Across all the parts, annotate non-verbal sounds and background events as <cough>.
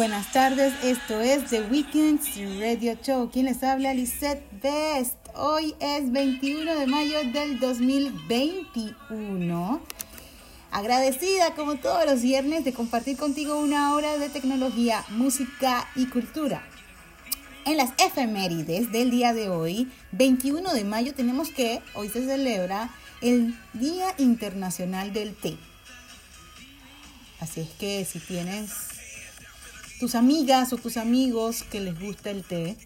buenas tardes, esto es The Weekend Radio Show. Quien les habla, Lisette Best. Hoy es 21 de mayo del 2021. Agradecida como todos los viernes de compartir contigo una hora de tecnología, música y cultura. En las efemérides del día de hoy, 21 de mayo, tenemos que hoy se celebra el Día Internacional del Té. Así es que si tienes tus amigas o tus amigos que les gusta el té.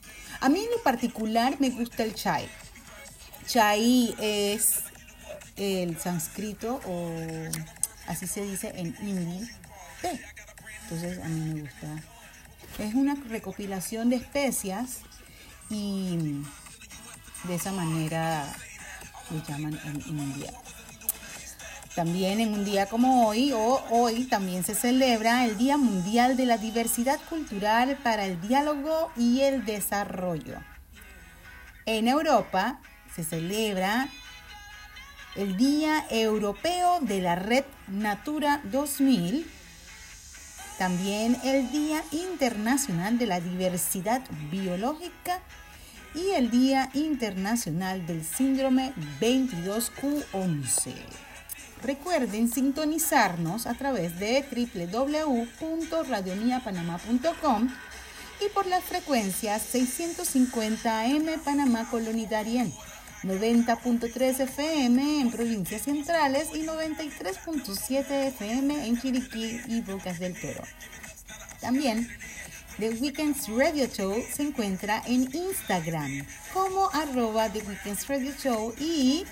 A mí en lo particular me gusta el chai. Chai es el sánscrito o así se dice en hindi, té. Entonces a mí me gusta. Es una recopilación de especias y de esa manera lo llaman en India. También en un día como hoy, o hoy, también se celebra el Día Mundial de la Diversidad Cultural para el Diálogo y el Desarrollo. En Europa se celebra el Día Europeo de la Red Natura 2000, también el Día Internacional de la Diversidad Biológica y el Día Internacional del Síndrome 22Q11. Recuerden sintonizarnos a través de www.radiomiapanamá.com y por las frecuencias 650 AM Panamá Colonidarien, 90.3 FM en provincias centrales y 93.7 FM en Chiriquí y Bocas del Toro. También The Weekends Radio Show se encuentra en Instagram como arroba The Weekends Radio Show y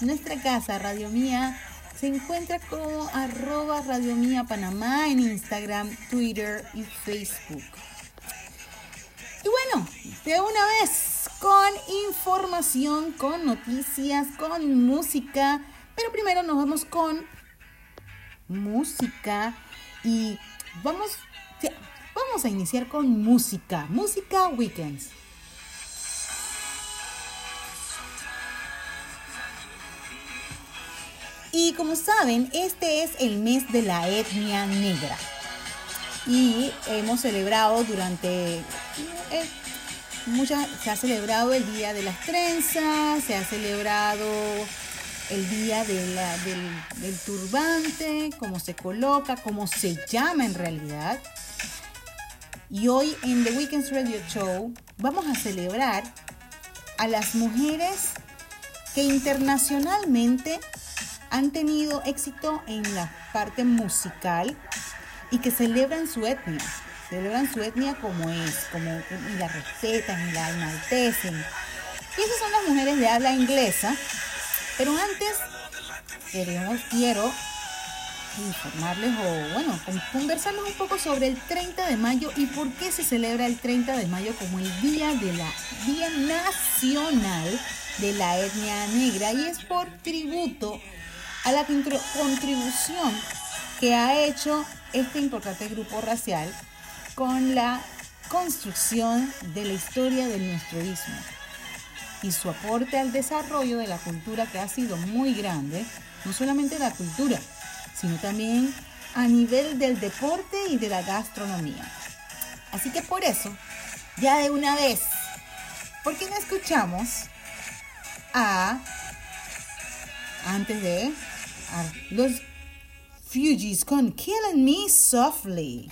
nuestra casa Radio Mía se encuentra como arroba Radio Mía Panamá en Instagram, Twitter y Facebook. Y bueno, de una vez, con información, con noticias, con música. Pero primero nos vamos con música y vamos, vamos a iniciar con música, música weekends. Y como saben, este es el mes de la etnia negra. Y hemos celebrado durante... Eh, se ha celebrado el Día de las Trenzas, se ha celebrado el Día del, del Turbante, cómo se coloca, cómo se llama en realidad. Y hoy en The Weekends Radio Show vamos a celebrar a las mujeres que internacionalmente han tenido éxito en la parte musical y que celebran su etnia, celebran su etnia como es, como y la respetan y la enaltecen. Y esas son las mujeres de habla inglesa, pero antes queremos, quiero informarles o bueno, conversarles un poco sobre el 30 de mayo y por qué se celebra el 30 de mayo como el día de la Día Nacional de la Etnia Negra. Y es por tributo a la contribución que ha hecho este importante grupo racial con la construcción de la historia del nuestro istmo y su aporte al desarrollo de la cultura que ha sido muy grande, no solamente la cultura, sino también a nivel del deporte y de la gastronomía. Así que por eso, ya de una vez, ¿por qué no escuchamos a, antes de los Fugees con Killing Me Softly.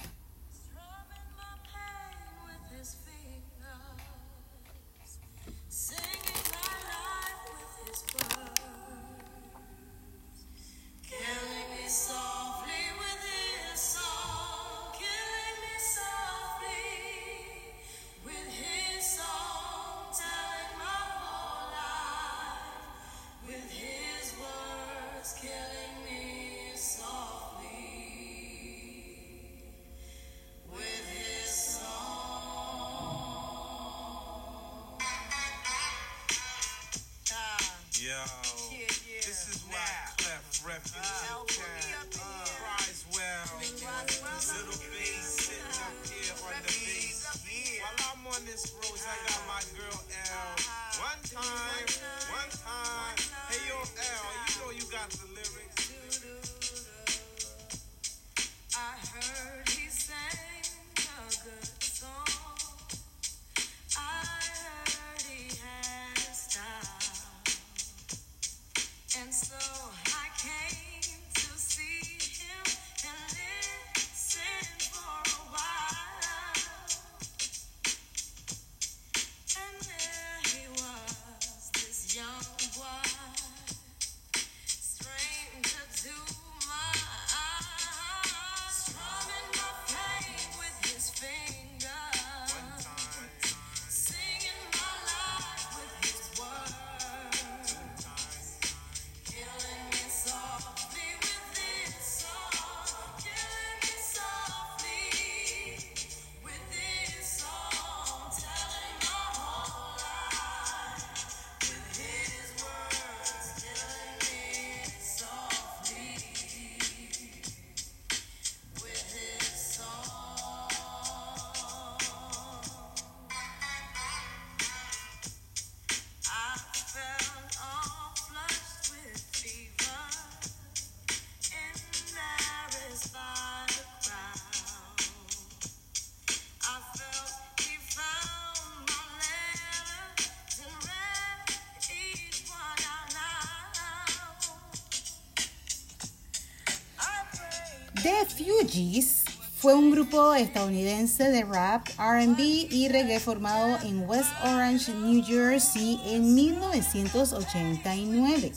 Fue un grupo estadounidense de rap, RB y reggae formado en West Orange, New Jersey en 1989.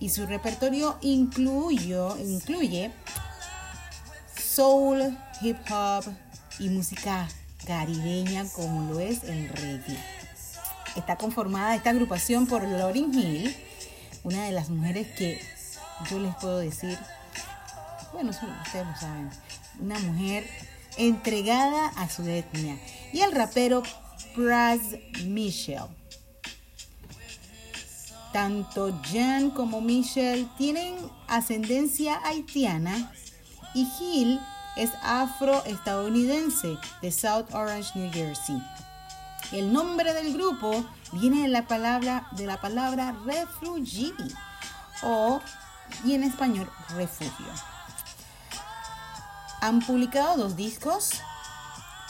Y su repertorio incluyó, incluye soul, hip hop y música caribeña como lo es el reggae. Está conformada esta agrupación por Lauryn Hill, una de las mujeres que yo les puedo decir, bueno, ustedes lo saben, una mujer entregada a su etnia, y el rapero Praz Michel. Tanto Jan como Michel tienen ascendencia haitiana y Hill es afroestadounidense de South Orange, New Jersey. El nombre del grupo viene de la palabra, de la palabra refugee o y en español refugio. Han publicado dos discos,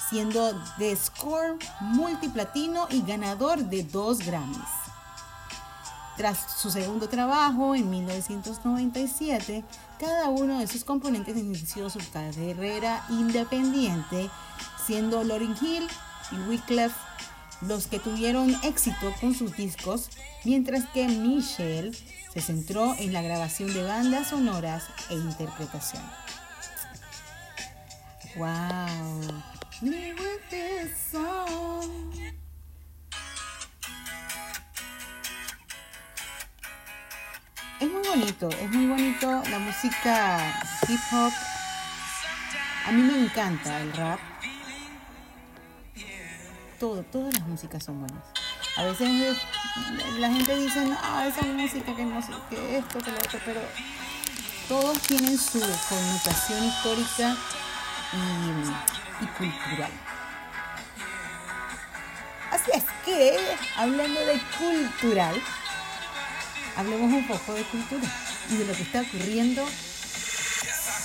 siendo de score multiplatino y ganador de dos Grammys. Tras su segundo trabajo en 1997, cada uno de sus componentes inició su carrera independiente, siendo Lauryn Hill y Wyclef los que tuvieron éxito con sus discos, mientras que Michelle se centró en la grabación de bandas sonoras e interpretación. Wow. Es muy bonito, es muy bonito la música hip hop. A mí me encanta el rap. Todo, todas las músicas son buenas. A veces la gente dice, no, esa música que no sé, que esto, que lo otro, pero todos tienen su connotación histórica y, cultural. Así es que, hablando de cultural, hablemos un poco de cultura y de lo que está ocurriendo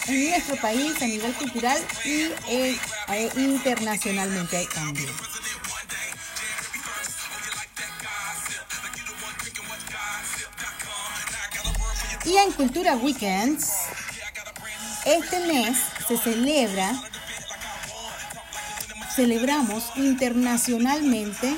en nuestro país a nivel cultural y eh, eh, internacionalmente también. Y en Cultura Weekends, este mes se celebra, celebramos internacionalmente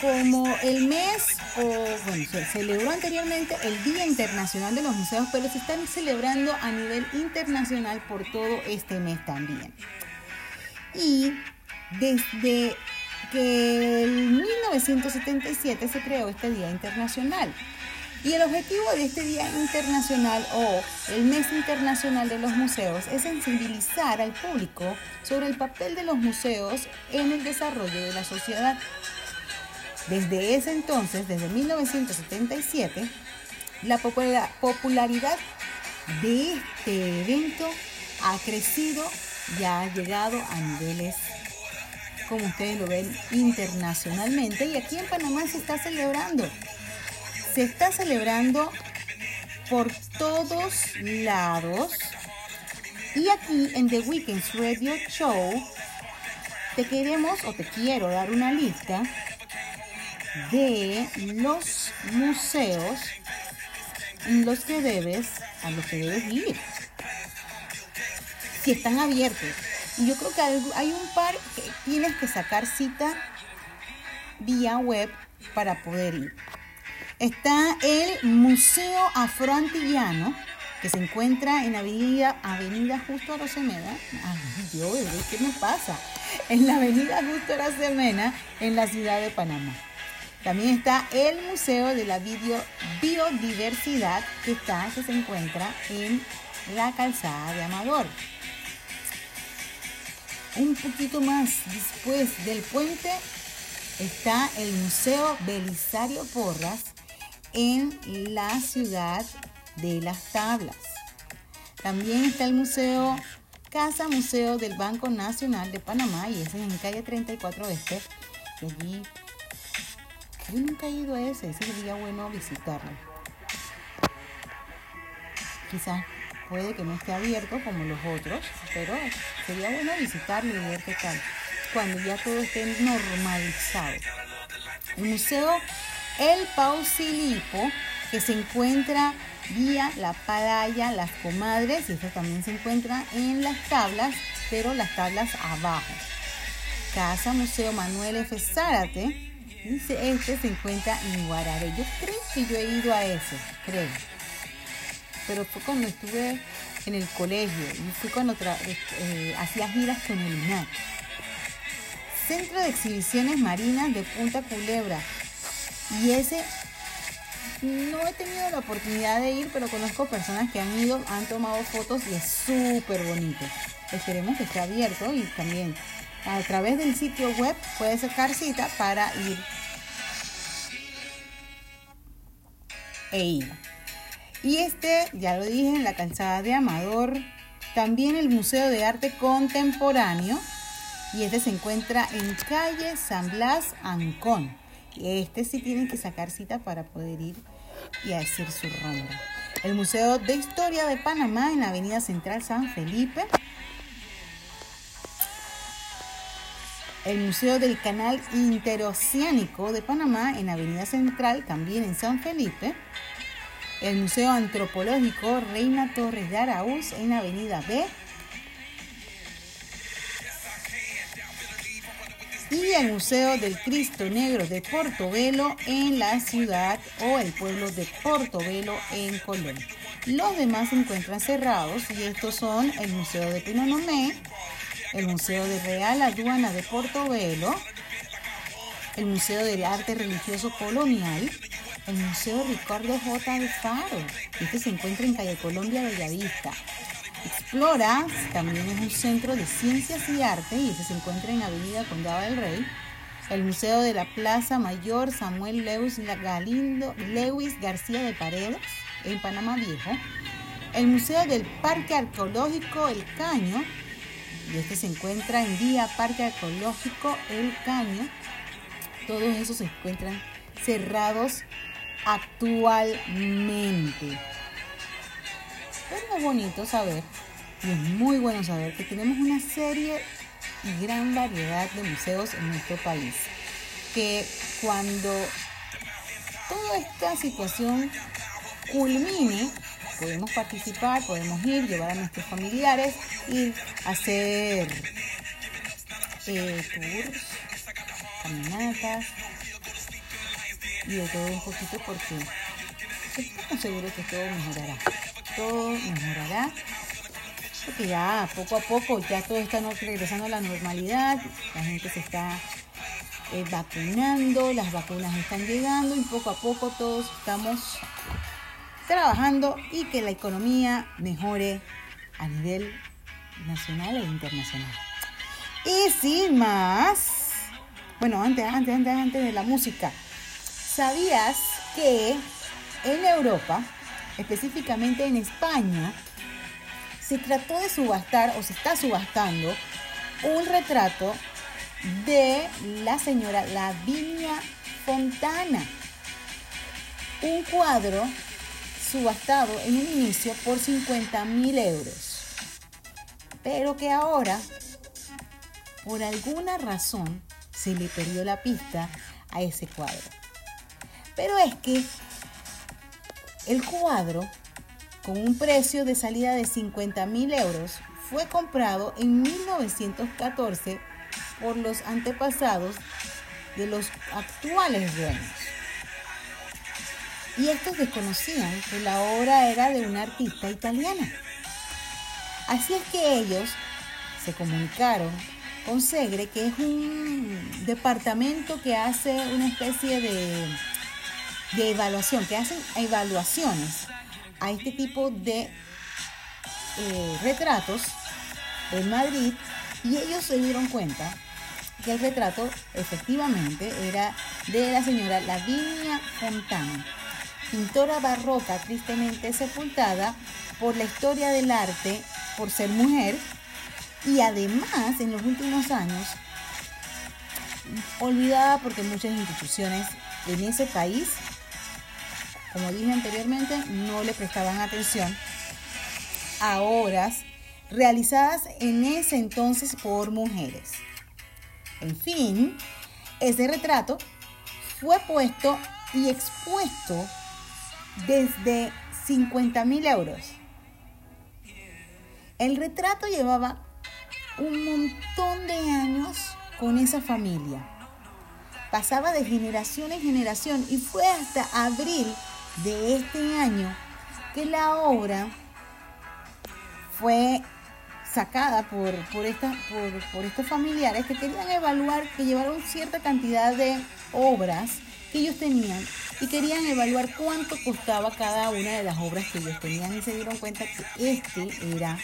como el mes, o bueno, se celebró anteriormente el Día Internacional de los Museos, pero se están celebrando a nivel internacional por todo este mes también. Y desde que en 1977 se creó este Día Internacional. Y el objetivo de este Día Internacional o el Mes Internacional de los Museos es sensibilizar al público sobre el papel de los museos en el desarrollo de la sociedad. Desde ese entonces, desde 1977, la popularidad de este evento ha crecido y ha llegado a niveles como ustedes lo ven, internacionalmente. Y aquí en Panamá se está celebrando. Se está celebrando por todos lados. Y aquí en The Weekends Radio Show te queremos o te quiero dar una lista de los museos los que debes, a los que debes ir. Si están abiertos y yo creo que hay un par que tienes que sacar cita vía web para poder ir. Está el Museo Afroantillano, que se encuentra en Avenida, Avenida Justo Arosemena. Ay, Dios, ¿qué me pasa? En la Avenida Justo Arosemena, en la ciudad de Panamá. También está el Museo de la Biodiversidad, que, está, que se encuentra en la calzada de Amador un poquito más después del puente está el Museo Belisario Porras en la ciudad de Las Tablas. También está el Museo Casa Museo del Banco Nacional de Panamá y ese es en calle 34 Este. Y allí yo nunca he ido a ese, ese sería bueno visitarlo. Quizás puede que no esté abierto como los otros, pero sería bueno visitarlo y ver qué tal, cuando ya todo esté normalizado. El Museo El Pausilipo, que se encuentra Vía La Playa Las Comadres, y esto también se encuentra en las tablas, pero las tablas abajo. Casa Museo Manuel F. Zárate, dice este se encuentra en Guarare. Yo creo que yo he ido a ese, creo. Pero fue cuando estuve en el colegio y fui cuando eh, hacía giras con el INAC. Centro de Exhibiciones Marinas de Punta Culebra. Y ese no he tenido la oportunidad de ir, pero conozco personas que han ido, han tomado fotos y es súper bonito. Esperemos que esté abierto y también a través del sitio web puedes sacar cita para ir e ir. Y este, ya lo dije, en la calzada de Amador, también el Museo de Arte Contemporáneo, y este se encuentra en calle San Blas, Ancón. Este sí tienen que sacar cita para poder ir y hacer su ronda. El Museo de Historia de Panamá en la Avenida Central San Felipe. El Museo del Canal Interoceánico de Panamá en Avenida Central, también en San Felipe. El Museo Antropológico Reina Torres de Araúz en la Avenida B y el Museo del Cristo Negro de Portobelo en la ciudad o el pueblo de Portobelo en Colón. Los demás se encuentran cerrados y estos son el Museo de Pinonomé, el Museo de Real Aduana de Portobelo, el Museo del Arte Religioso Colonial, el Museo Ricardo J. de Faro, este se encuentra en Calle Colombia, Bellavista, Explora también es un centro de ciencias y arte y se encuentra en Avenida Condado del Rey. El Museo de la Plaza Mayor Samuel Lewis Galindo, Lewis García de Paredes en Panamá Viejo. El Museo del Parque Arqueológico El Caño, y este se encuentra en Vía Parque Arqueológico El Caño. Todos esos se encuentran cerrados actualmente. Es bonito saber, y es muy bueno saber, que tenemos una serie y gran variedad de museos en nuestro país. Que cuando toda esta situación culmine, podemos participar, podemos ir, llevar a nuestros familiares, a hacer eh, tours, caminatas y de todo un poquito porque estamos seguros que todo mejorará todo mejorará. Porque ya poco a poco ya todo está regresando a la normalidad, la gente se está eh, vacunando, las vacunas están llegando y poco a poco todos estamos trabajando y que la economía mejore a nivel nacional e internacional. Y sin más, bueno, antes, antes, antes, antes de la música, ¿sabías que en Europa específicamente en España, se trató de subastar o se está subastando un retrato de la señora Lavinia Fontana. Un cuadro subastado en un inicio por 50 mil euros. Pero que ahora, por alguna razón, se le perdió la pista a ese cuadro. Pero es que el cuadro, con un precio de salida de 50 mil euros, fue comprado en 1914 por los antepasados de los actuales dueños. Y estos desconocían que la obra era de una artista italiana. Así es que ellos se comunicaron con Segre, que es un departamento que hace una especie de de evaluación, que hacen evaluaciones a este tipo de eh, retratos en Madrid y ellos se dieron cuenta que el retrato efectivamente era de la señora Lavinia Fontana, pintora barroca tristemente sepultada por la historia del arte por ser mujer y además en los últimos años olvidada porque muchas instituciones en ese país como dije anteriormente, no le prestaban atención a obras realizadas en ese entonces por mujeres. En fin, ese retrato fue puesto y expuesto desde 50 mil euros. El retrato llevaba un montón de años con esa familia. Pasaba de generación en generación y fue hasta abril de este año que la obra fue sacada por, por, por, por, estos familiares que querían evaluar, que llevaron cierta cantidad de obras que ellos tenían y querían evaluar cuánto costaba cada una de las obras que ellos tenían y se dieron cuenta que este era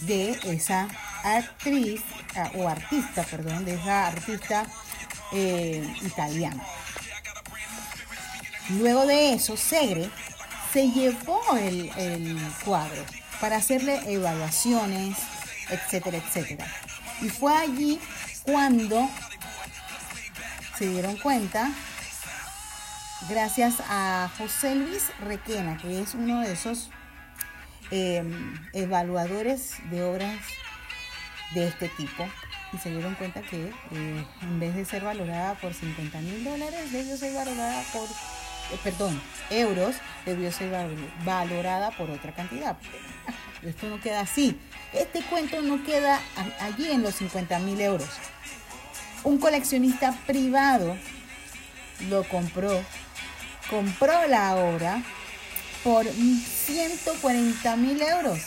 de esa actriz ah, o artista, perdón, de esa artista eh, italiana. Luego de eso, Segre se llevó el, cuadro para hacerle evaluaciones, etcétera, etcétera. Y fue allí cuando se dieron cuenta, gracias a José Luis Requena, que es uno de esos Em, evaluadores de obras de este tipo y se dieron cuenta que eh, en vez de ser valorada por 50 mil dólares, debió ser valorada por, eh, perdón, euros, debió ser valorada por otra cantidad. <laughs> Esto no queda así. Este cuento no queda allí en los 50 mil euros. Un coleccionista privado lo compró, compró la obra por 140 mil euros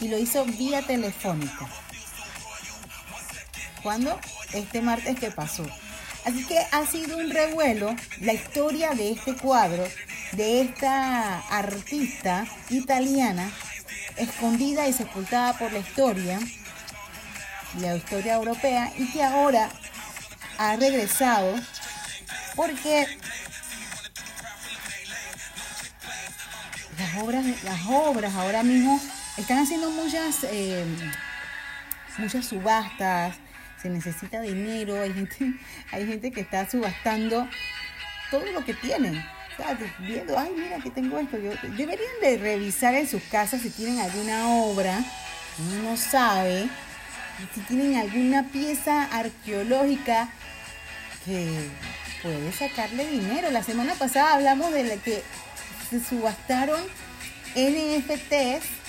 y lo hizo vía telefónica. ¿Cuándo? Este martes que pasó. Así que ha sido un revuelo la historia de este cuadro, de esta artista italiana, escondida y sepultada por la historia, la historia europea, y que ahora ha regresado porque las obras, las obras ahora mismo están haciendo muchas, eh, muchas subastas, se necesita dinero, hay gente, <laughs> hay gente que está subastando todo lo que tienen. viendo, ay, mira que tengo esto. deberían de revisar en sus casas si tienen alguna obra, uno no sabe, si tienen alguna pieza arqueológica que puede sacarle dinero. La semana pasada hablamos de la que se subastaron NFTs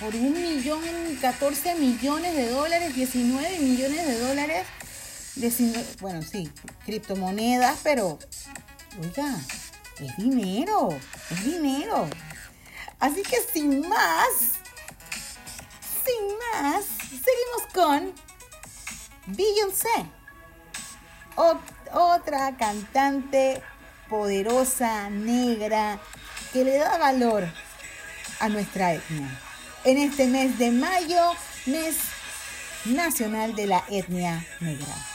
por un millón, 14 millones de dólares, 19 millones de dólares. bueno, sí, criptomonedas, pero, oiga, es dinero, es dinero. Así que sin más, sin más, seguimos con Beyoncé, otra cantante poderosa, negra, que le da valor a nuestra etnia. En este mes de mayo, mes nacional de la etnia negra.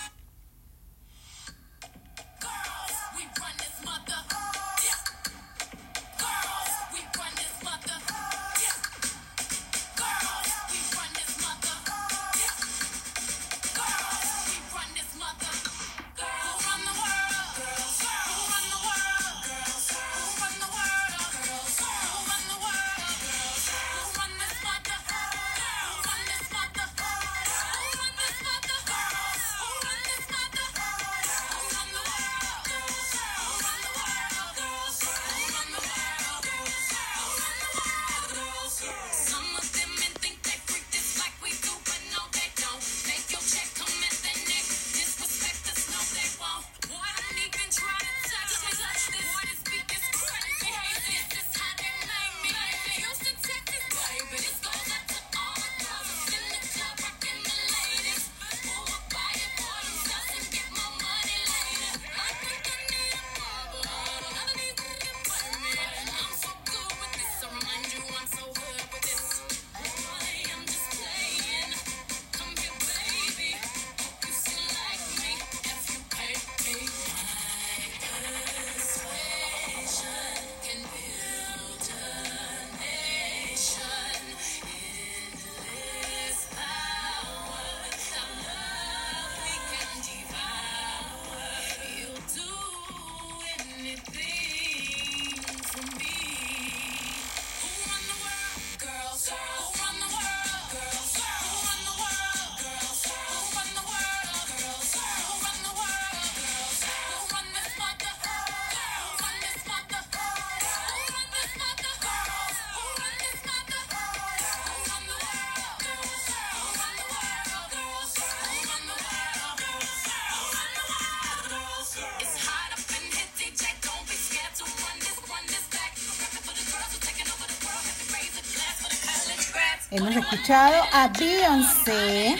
Escuchado a Beyoncé,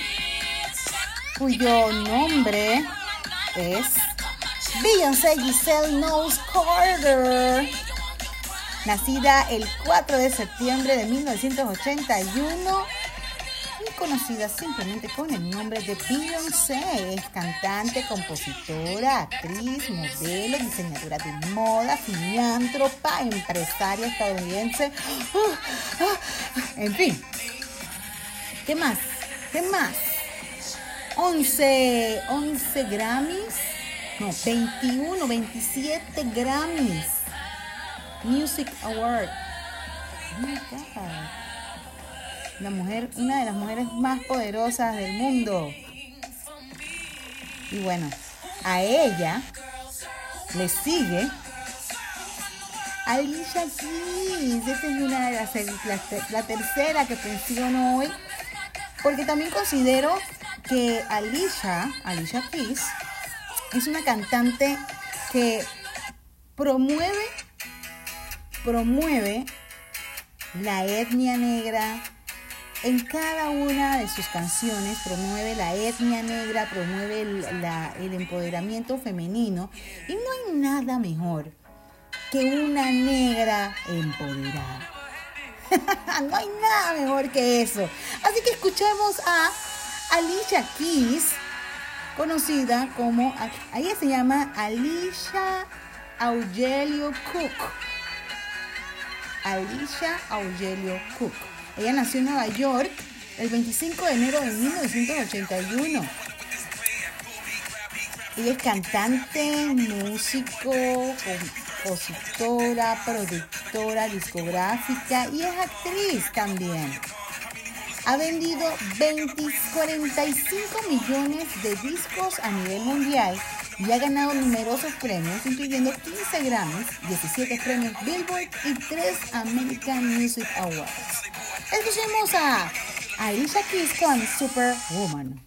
cuyo nombre es Beyoncé Giselle Knowles Carter. Nacida el 4 de septiembre de 1981 y conocida simplemente con el nombre de Beyoncé. Es cantante, compositora, actriz, modelo, diseñadora de moda, filántropa, empresaria estadounidense. Ah, ah, en fin. ¿Qué más? ¿Qué más? 11, 11 Grammys. No, 21, 27 Grammys. Music Award. Oh. La mujer, una de las mujeres más poderosas del mundo. Y bueno, a ella le sigue Alicia Keys. Esta es una de las, la, la tercera que menciono hoy. Porque también considero que Alicia, Alicia Keys, es una cantante que promueve, promueve la etnia negra, en cada una de sus canciones promueve la etnia negra, promueve el, el, empoderamiento femenino y no hay nada mejor que una negra empoderada. <laughs> no hay nada mejor que eso. Así que escuchemos a Alicia Keys, conocida como, ella se llama Alicia Augelio Cook. Alicia Augelio Cook. Ella nació en Nueva York el 25 de enero de 1981. Ella es cantante, músico, compositora, productora discográfica y es actriz también. Ha vendido 20, 45 millones de discos a nivel mundial y ha ganado numerosos premios, incluyendo 15 Grammys, 17 premios Billboard y 3 American Music Awards. Escuchemos a Alicia Keys con Superwoman.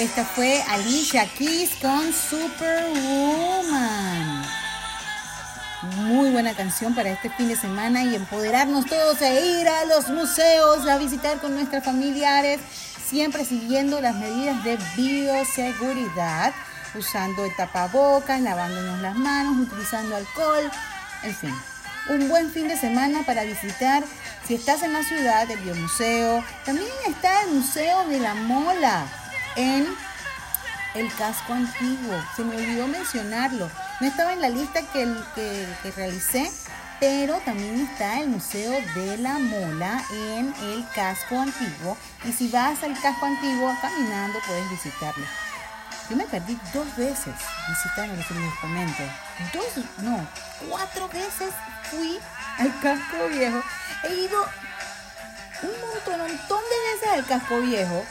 Esta fue Alicia Keys con Superwoman. Muy buena canción para este fin de semana y empoderarnos todos e ir a los museos a visitar con nuestros familiares, siempre siguiendo las medidas de bioseguridad, usando el tapabocas, lavándonos las manos, utilizando alcohol, en fin. Un buen fin de semana para visitar si estás en la ciudad, el Biomuseo. También está el Museo de la Mola en el casco antiguo. Se me olvidó mencionarlo. No estaba en la lista que, que, realicé, pero también está el Museo de la Mola en el casco antiguo. Y si vas al casco antiguo caminando, puedes visitarlo. Yo me perdí dos veces visitando los comento. Dos, no, cuatro veces fui al casco viejo. He ido un montón, un montón de veces al casco viejo.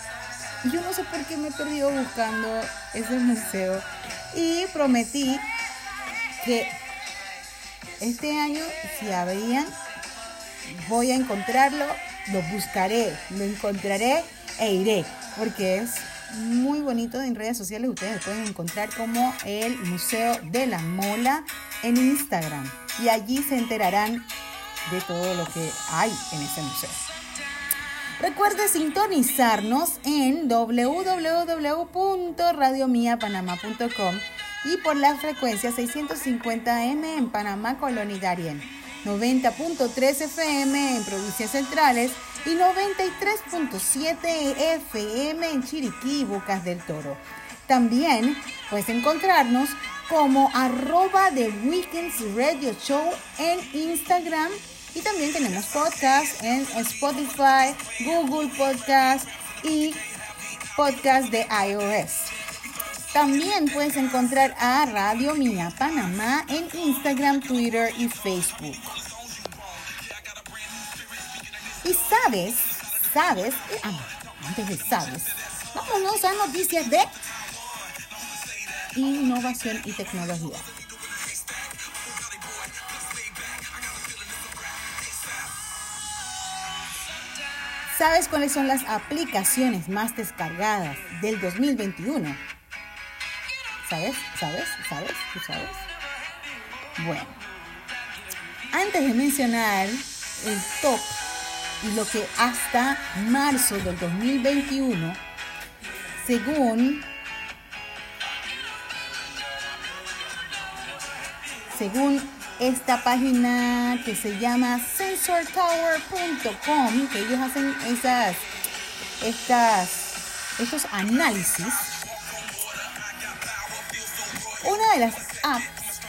Yo no sé por qué me he perdido buscando ese museo. Y prometí que este año, si habrían, voy a encontrarlo, lo buscaré, lo encontraré e iré. Porque es muy bonito en redes sociales. Ustedes pueden encontrar como el Museo de la Mola en Instagram. Y allí se enterarán de todo lo que hay en ese museo. Recuerde sintonizarnos en www.radiomiapanamá.com y por la frecuencia 650M en Panamá, Colonia Darien, 90.3 FM en provincias centrales y 93.7 FM en Chiriquí, Bocas del Toro. También puedes encontrarnos como arroba de Weekends Radio Show en Instagram y también tenemos podcast en Spotify, Google Podcast y podcast de iOS. También puedes encontrar a Radio Mía Panamá en Instagram, Twitter y Facebook. Y sabes, sabes, ah, antes de sabes, vámonos a noticias de innovación y tecnología. ¿Sabes cuáles son las aplicaciones más descargadas del 2021? ¿Sabes? ¿Sabes? ¿Sabes? ¿Tú sabes? Bueno, antes de mencionar el top y lo que hasta marzo del 2021, según según esta página que se llama sensortower.com, que ellos hacen esas, estas, estos análisis. Una de las apps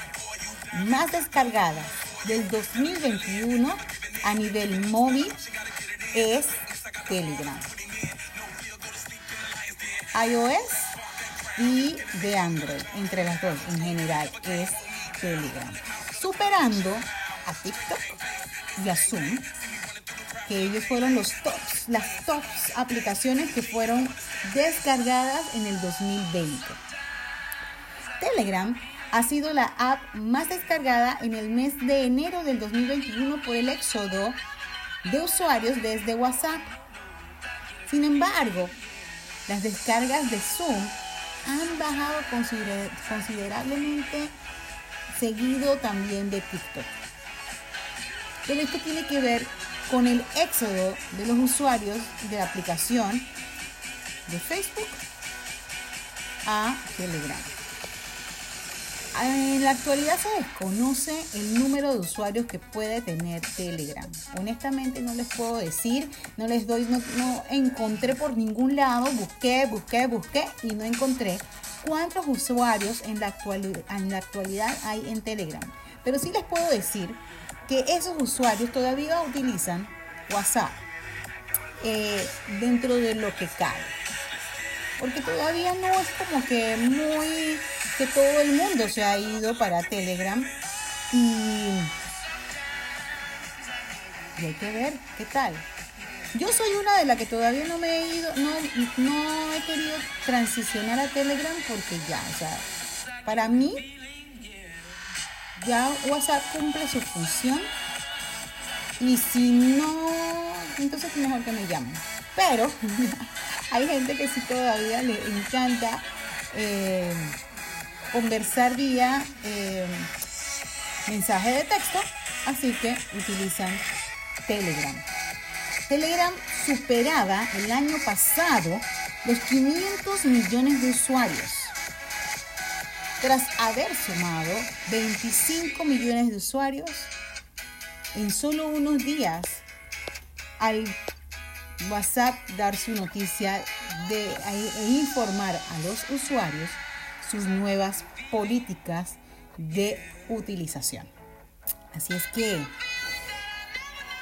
más descargadas del 2021 a nivel móvil es Telegram. iOS y de Android, entre las dos en general, es Telegram superando a TikTok y a Zoom, que ellos fueron los tops, las tops aplicaciones que fueron descargadas en el 2020. Telegram ha sido la app más descargada en el mes de enero del 2021 por el éxodo de usuarios desde WhatsApp. Sin embargo, las descargas de Zoom han bajado considerablemente seguido también de TikTok. Pero esto tiene que ver con el éxodo de los usuarios de la aplicación de Facebook a Telegram. En la actualidad se desconoce el número de usuarios que puede tener Telegram. Honestamente no les puedo decir, no les doy, no, encontré por ningún lado, busqué, busqué, busqué y no encontré cuántos usuarios en la, actualidad, en la actualidad hay en Telegram. Pero sí les puedo decir que esos usuarios todavía utilizan WhatsApp eh, dentro de lo que cabe. Porque todavía no es como que muy que todo el mundo se ha ido para Telegram y, y hay que ver qué tal. Yo soy una de las que todavía no me he ido, no, no he querido transicionar a Telegram porque ya, o sea, para mí ya WhatsApp cumple su función y si no, entonces es mejor que me llamen. Pero <laughs> Hay gente que sí todavía le encanta eh, conversar vía eh, mensaje de texto, así que utilizan Telegram. Telegram superaba el año pasado los 500 millones de usuarios, tras haber sumado 25 millones de usuarios en solo unos días al WhatsApp dar su noticia de, e informar a los usuarios sus nuevas políticas de utilización. Así es que,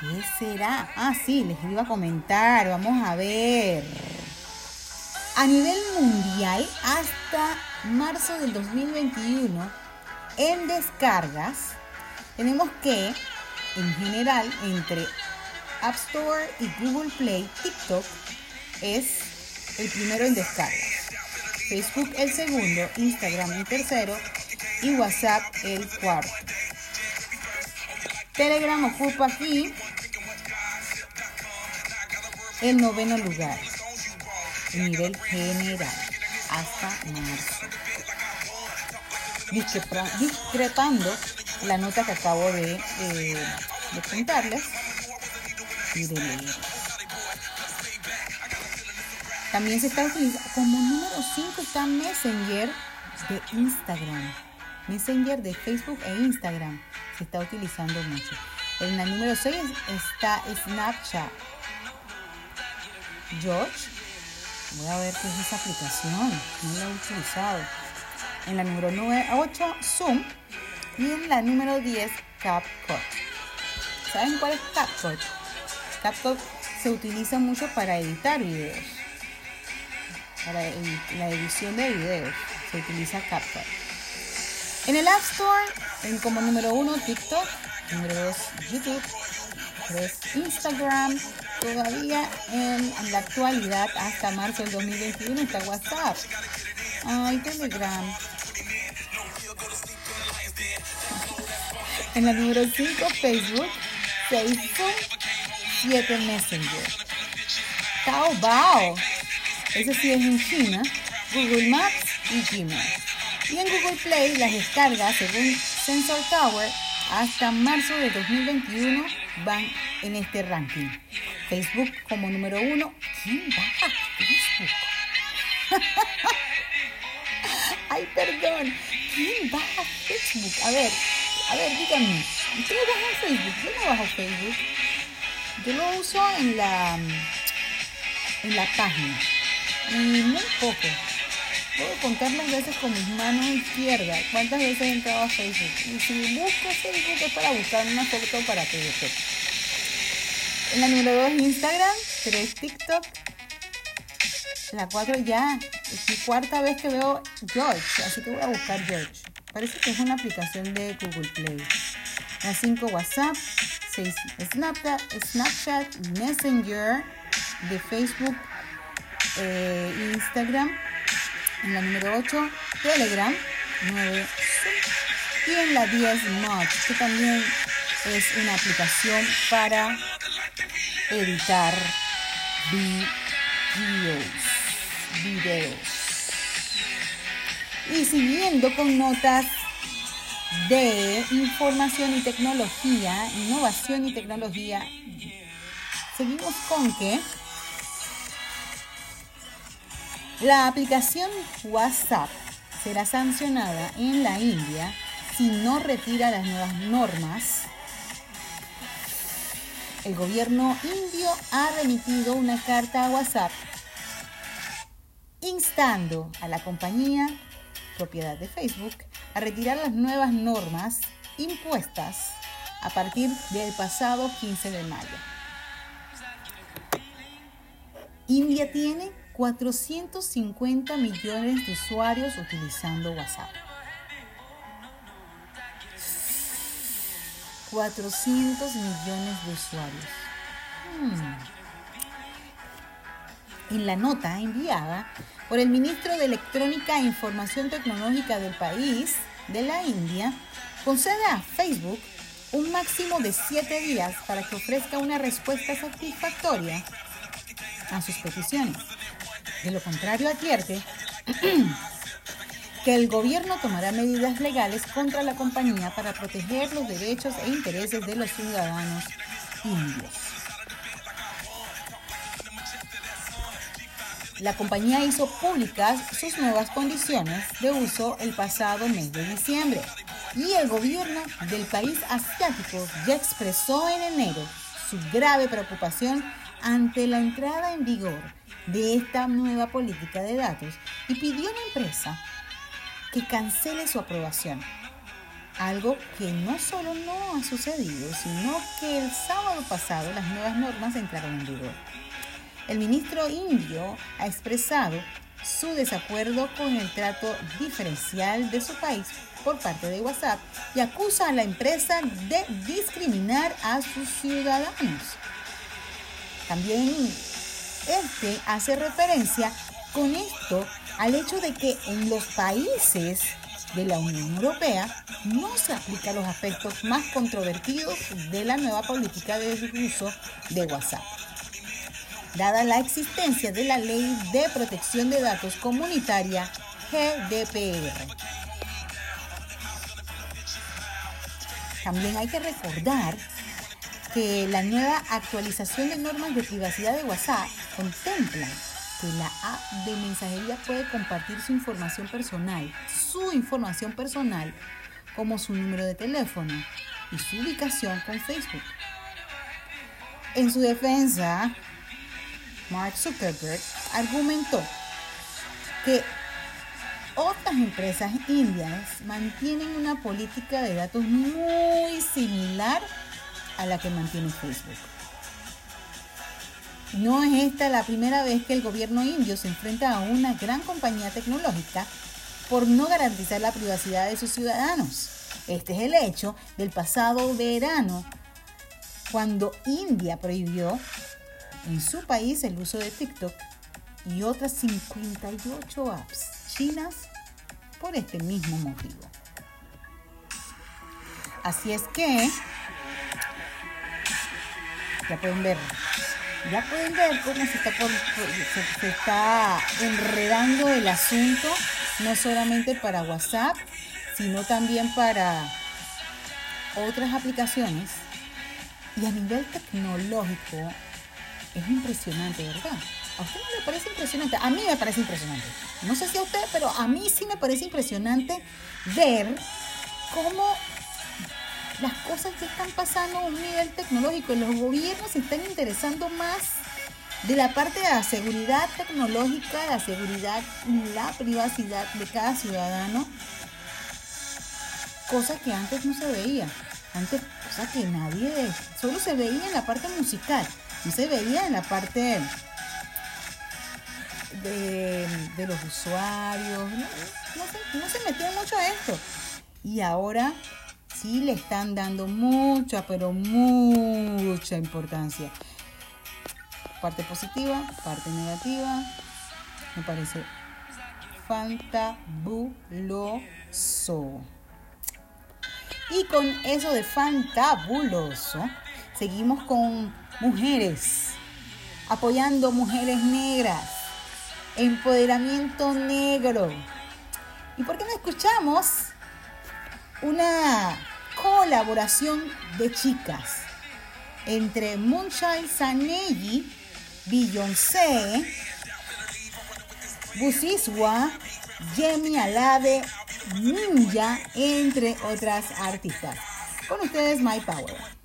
¿qué será? Ah, sí, les iba a comentar, vamos a ver. A nivel mundial, hasta marzo del 2021, en descargas, tenemos que, en general, entre App Store y Google Play, TikTok es el primero en descargas. Facebook el segundo, Instagram el tercero y WhatsApp el cuarto. Telegram ocupa aquí el noveno lugar, el nivel general, hasta marzo. Discrepando la nota que acabo de, eh, de contarles y de leer. También se está utilizando como número 5 está Messenger de Instagram. Messenger de Facebook e Instagram se está utilizando mucho. En la número 6 está Snapchat. George, voy a ver qué es esa aplicación. No la he utilizado. En la número 9, 8, Zoom. Y en la número 10, CapCut. ¿Saben cuál es CapCut? CapCut se utiliza mucho para editar videos para la edición de videos. Se utiliza CapCut. En el App Store, en como número uno TikTok, número 2 YouTube, 3 Instagram, todavía en la actualidad hasta marzo del 2021 está WhatsApp. Ay, Telegram. En la número 5 Facebook, Facebook, 7 Messenger. Taobao eso sí es en China, Google Maps y Gmail. Y en Google Play las descargas, según Sensor Tower, hasta marzo de 2021 van en este ranking. Facebook como número uno. ¿Quién baja Facebook? <laughs> Ay, perdón. ¿Quién baja Facebook? A ver, a ver, díganme. ¿Ustedes bajan Facebook? Yo no bajo Facebook. Yo lo uso en la, en la página y muy poco. Puedo contar las veces con mis manos izquierdas. Cuántas veces he entrado a Facebook. Y si busco Facebook es para buscar una foto para que En la número 2 Instagram, 3 TikTok, la 4 ya, es mi cuarta vez que veo George, así que voy a buscar George. Parece que es una aplicación de Google Play. La 5 WhatsApp, 6 Snapchat, Snapchat, Messenger de Facebook eh, Instagram, en la número 8, Telegram, 9, y en la 10, Mod, que también es una aplicación para editar videos. videos. Y siguiendo con notas de información y tecnología, innovación y tecnología, seguimos con que la aplicación WhatsApp será sancionada en la India si no retira las nuevas normas. El gobierno indio ha remitido una carta a WhatsApp instando a la compañía propiedad de Facebook a retirar las nuevas normas impuestas a partir del pasado 15 de mayo. India tiene 450 millones de usuarios utilizando WhatsApp. 400 millones de usuarios. Hmm. En la nota enviada por el ministro de Electrónica e Información Tecnológica del país, de la India, concede a Facebook un máximo de 7 días para que ofrezca una respuesta satisfactoria a sus peticiones. De lo contrario, advierte <clears throat> que el gobierno tomará medidas legales contra la compañía para proteger los derechos e intereses de los ciudadanos indios. La compañía hizo públicas sus nuevas condiciones de uso el pasado mes de diciembre y el gobierno del país asiático ya expresó en enero su grave preocupación ante la entrada en vigor de esta nueva política de datos y pidió a la empresa que cancele su aprobación. Algo que no solo no ha sucedido, sino que el sábado pasado las nuevas normas entraron en vigor. El ministro indio ha expresado su desacuerdo con el trato diferencial de su país por parte de WhatsApp y acusa a la empresa de discriminar a sus ciudadanos. También este hace referencia con esto al hecho de que en los países de la Unión Europea no se aplican los aspectos más controvertidos de la nueva política de uso de WhatsApp. Dada la existencia de la Ley de Protección de Datos Comunitaria GDPR. También hay que recordar que la nueva actualización de normas de privacidad de WhatsApp contempla que la app de mensajería puede compartir su información personal, su información personal, como su número de teléfono y su ubicación con Facebook. En su defensa, Mark Zuckerberg argumentó que otras empresas indias mantienen una política de datos muy similar la que mantiene Facebook. No es esta la primera vez que el gobierno indio se enfrenta a una gran compañía tecnológica por no garantizar la privacidad de sus ciudadanos. Este es el hecho del pasado verano, cuando India prohibió en su país el uso de TikTok y otras 58 apps chinas por este mismo motivo. Así es que, ya pueden ver, ya pueden ver cómo se está, se, está enredando el asunto, no solamente para WhatsApp, sino también para otras aplicaciones. Y a nivel tecnológico es impresionante, ¿verdad? ¿A usted no le parece impresionante? A mí me parece impresionante. No sé si a usted, pero a mí sí me parece impresionante ver cómo las cosas que están pasando a un nivel tecnológico. Los gobiernos se están interesando más de la parte de la seguridad tecnológica, la seguridad y la privacidad de cada ciudadano, cosa que antes no se veía. Antes, cosa que nadie, solo se veía en la parte musical, no se veía en la parte de, los usuarios, no, no se metía mucho a esto. Y ahora sí le están dando mucha, pero mucha importancia. Parte positiva, parte negativa. Me parece fantabuloso. Y con eso de fantabuloso, seguimos con mujeres, apoyando mujeres negras, empoderamiento negro. ¿Y por qué no escuchamos una colaboración de chicas entre Moonshine Sanegi, Beyoncé, Busiswa, Jamie Alade, Ninja, entre otras artistas. Con ustedes, My Power.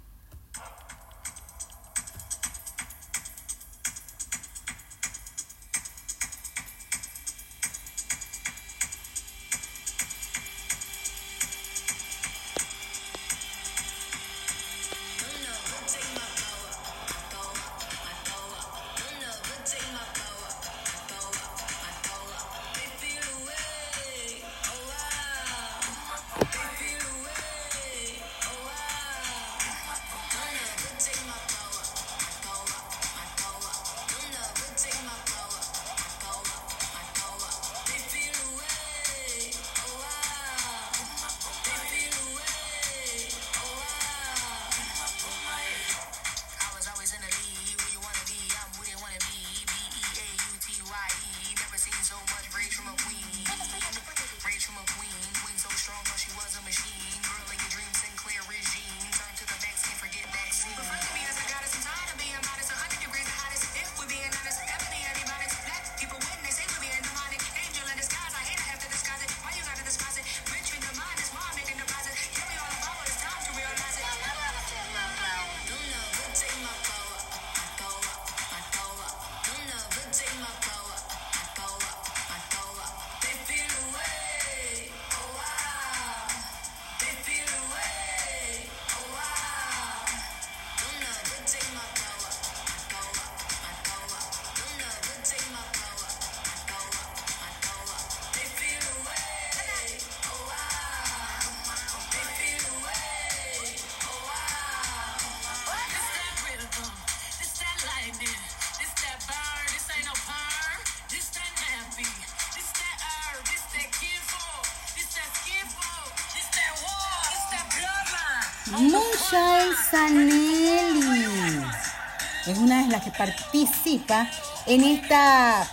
Las que participa en esta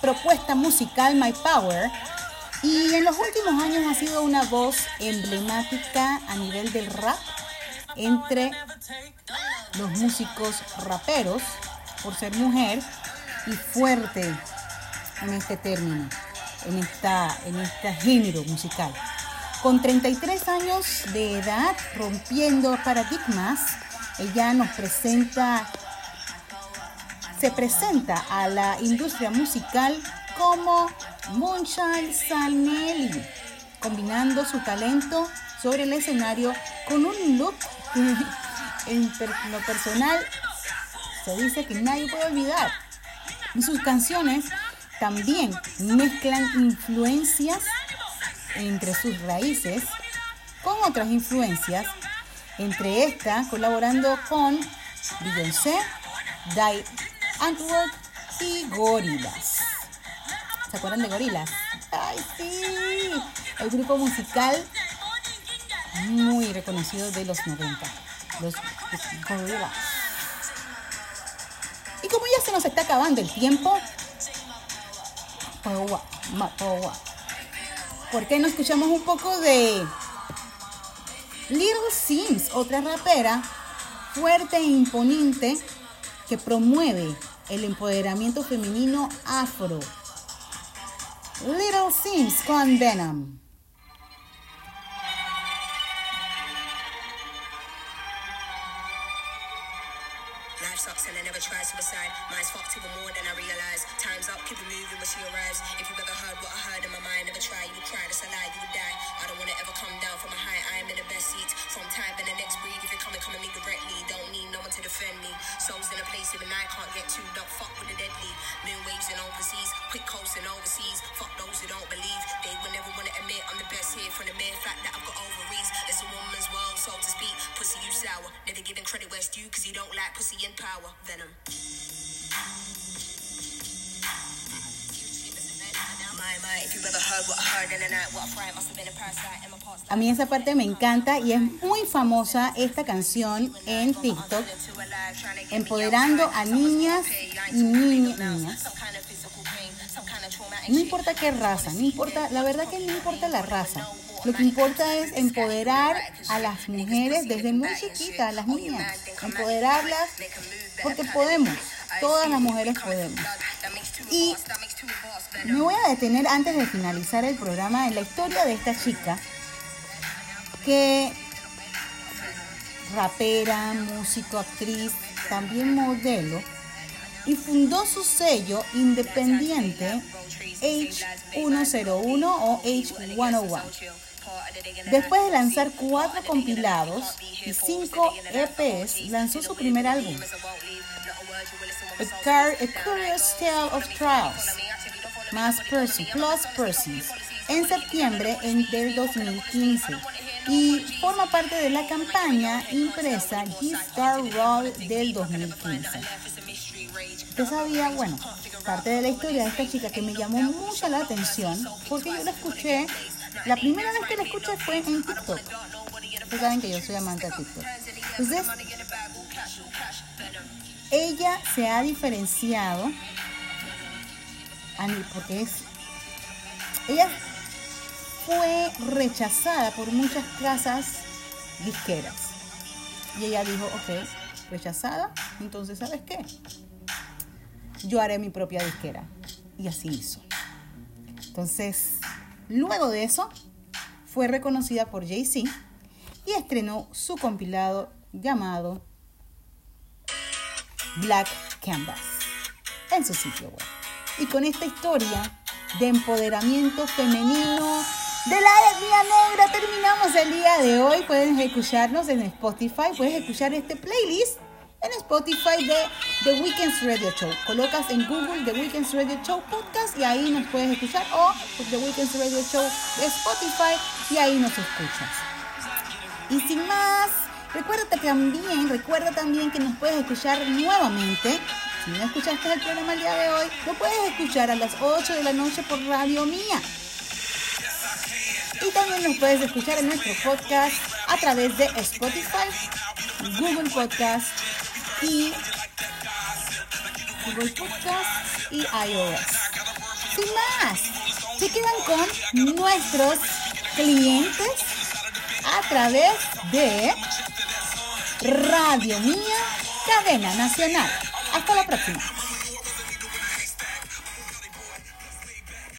propuesta musical My Power y en los últimos años ha sido una voz emblemática a nivel del rap entre los músicos raperos por ser mujer y fuerte en este término, en, esta, en este género musical. Con 33 años de edad, rompiendo paradigmas, ella nos presenta, se presenta a la industria musical como Moonshine Sanelli, combinando su talento sobre el escenario con un look <laughs> en lo personal se dice que nadie puede olvidar. Y sus canciones también mezclan influencias entre sus raíces con otras influencias, entre estas colaborando con Beyoncé, Y Gorillaz. ¿Se acuerdan de Gorillaz? ¡Ay, sí! El grupo musical muy reconocido de los 90, los Gorillaz. Y como ya se nos está acabando el tiempo, ¿por qué no escuchamos un poco de Little Sims, otra rapera fuerte e imponente que promueve el empoderamiento femenino afro? Little Sims con Venom. Life sucks and I never try suicide. Mine's fucked even more than keep it moving when she arrives. If you've ever heard what I heard in my mind, never try, you would cry, that's a lie, you would die. I don't wanna ever come down from a high, I am in the best seat. From time and the next breed, if you're coming, come at me directly. Don't need no one to defend me. Souls in a place even I can't get to, don't fuck with the deadly. Moon waves and overseas, quick coasting overseas. Fuck those who don't believe. They will never wanna admit I'm the best here from the mere fact that I've got ovaries. It's a woman's world, so to speak. Pussy, you sour. Never giving credit where it's due, cause you don't like pussy and power. Venom. A mí esa parte me encanta y es muy famosa esta canción en TikTok, empoderando a niñas y niñas. No importa qué raza, no importa, la verdad que no importa la raza. Lo que importa es empoderar a las mujeres desde muy chiquitas, a las niñas, empoderarlas porque podemos, todas las mujeres podemos. Y me voy a detener antes de finalizar el programa en la historia de esta chica que rapera, músico, actriz, también modelo y fundó su sello independiente H101 o H101. Después de lanzar cuatro compilados y cinco EPs, lanzó su primer álbum, A, Car A Curious Tale of Trials, más Percy, Plus Persons, en septiembre del 2015 y forma parte de la campaña impresa G-Star Roll del 2015. Usted sabía, bueno, parte de la historia de esta chica que me llamó mucho la atención porque yo la escuché, la primera vez que la escuché fue en TikTok. Ustedes saben que yo soy amante de TikTok. Entonces, ella se ha diferenciado porque es ella fue rechazada por muchas casas disqueras. Y ella dijo ok rechazada entonces sabes qué yo haré mi propia disquera y así hizo. Entonces luego de eso fue reconocida por Jay-Z y estrenó su compilado llamado Black Canvas en su sitio web. Y con esta historia de empoderamiento femenino de la etnia negra terminamos el día de hoy. Pueden escucharnos en Spotify, puedes escuchar este playlist en Spotify de The Weekends Radio Show. Colocas en Google The Weekends Radio Show Podcast y ahí nos puedes escuchar o The Weekends Radio Show de Spotify y ahí nos escuchas. Y sin más, recuerda también, recuerda también que nos puedes escuchar nuevamente si no escuchaste el programa el día de hoy, lo puedes escuchar a las 8 de la noche por Radio Mía. Y también nos puedes escuchar en nuestro podcast a través de Spotify, Google Podcast y Google Podcast y iOS. Sin más, se quedan con nuestros clientes a través de Radio Mía, Cadena Nacional. Hasta la próxima.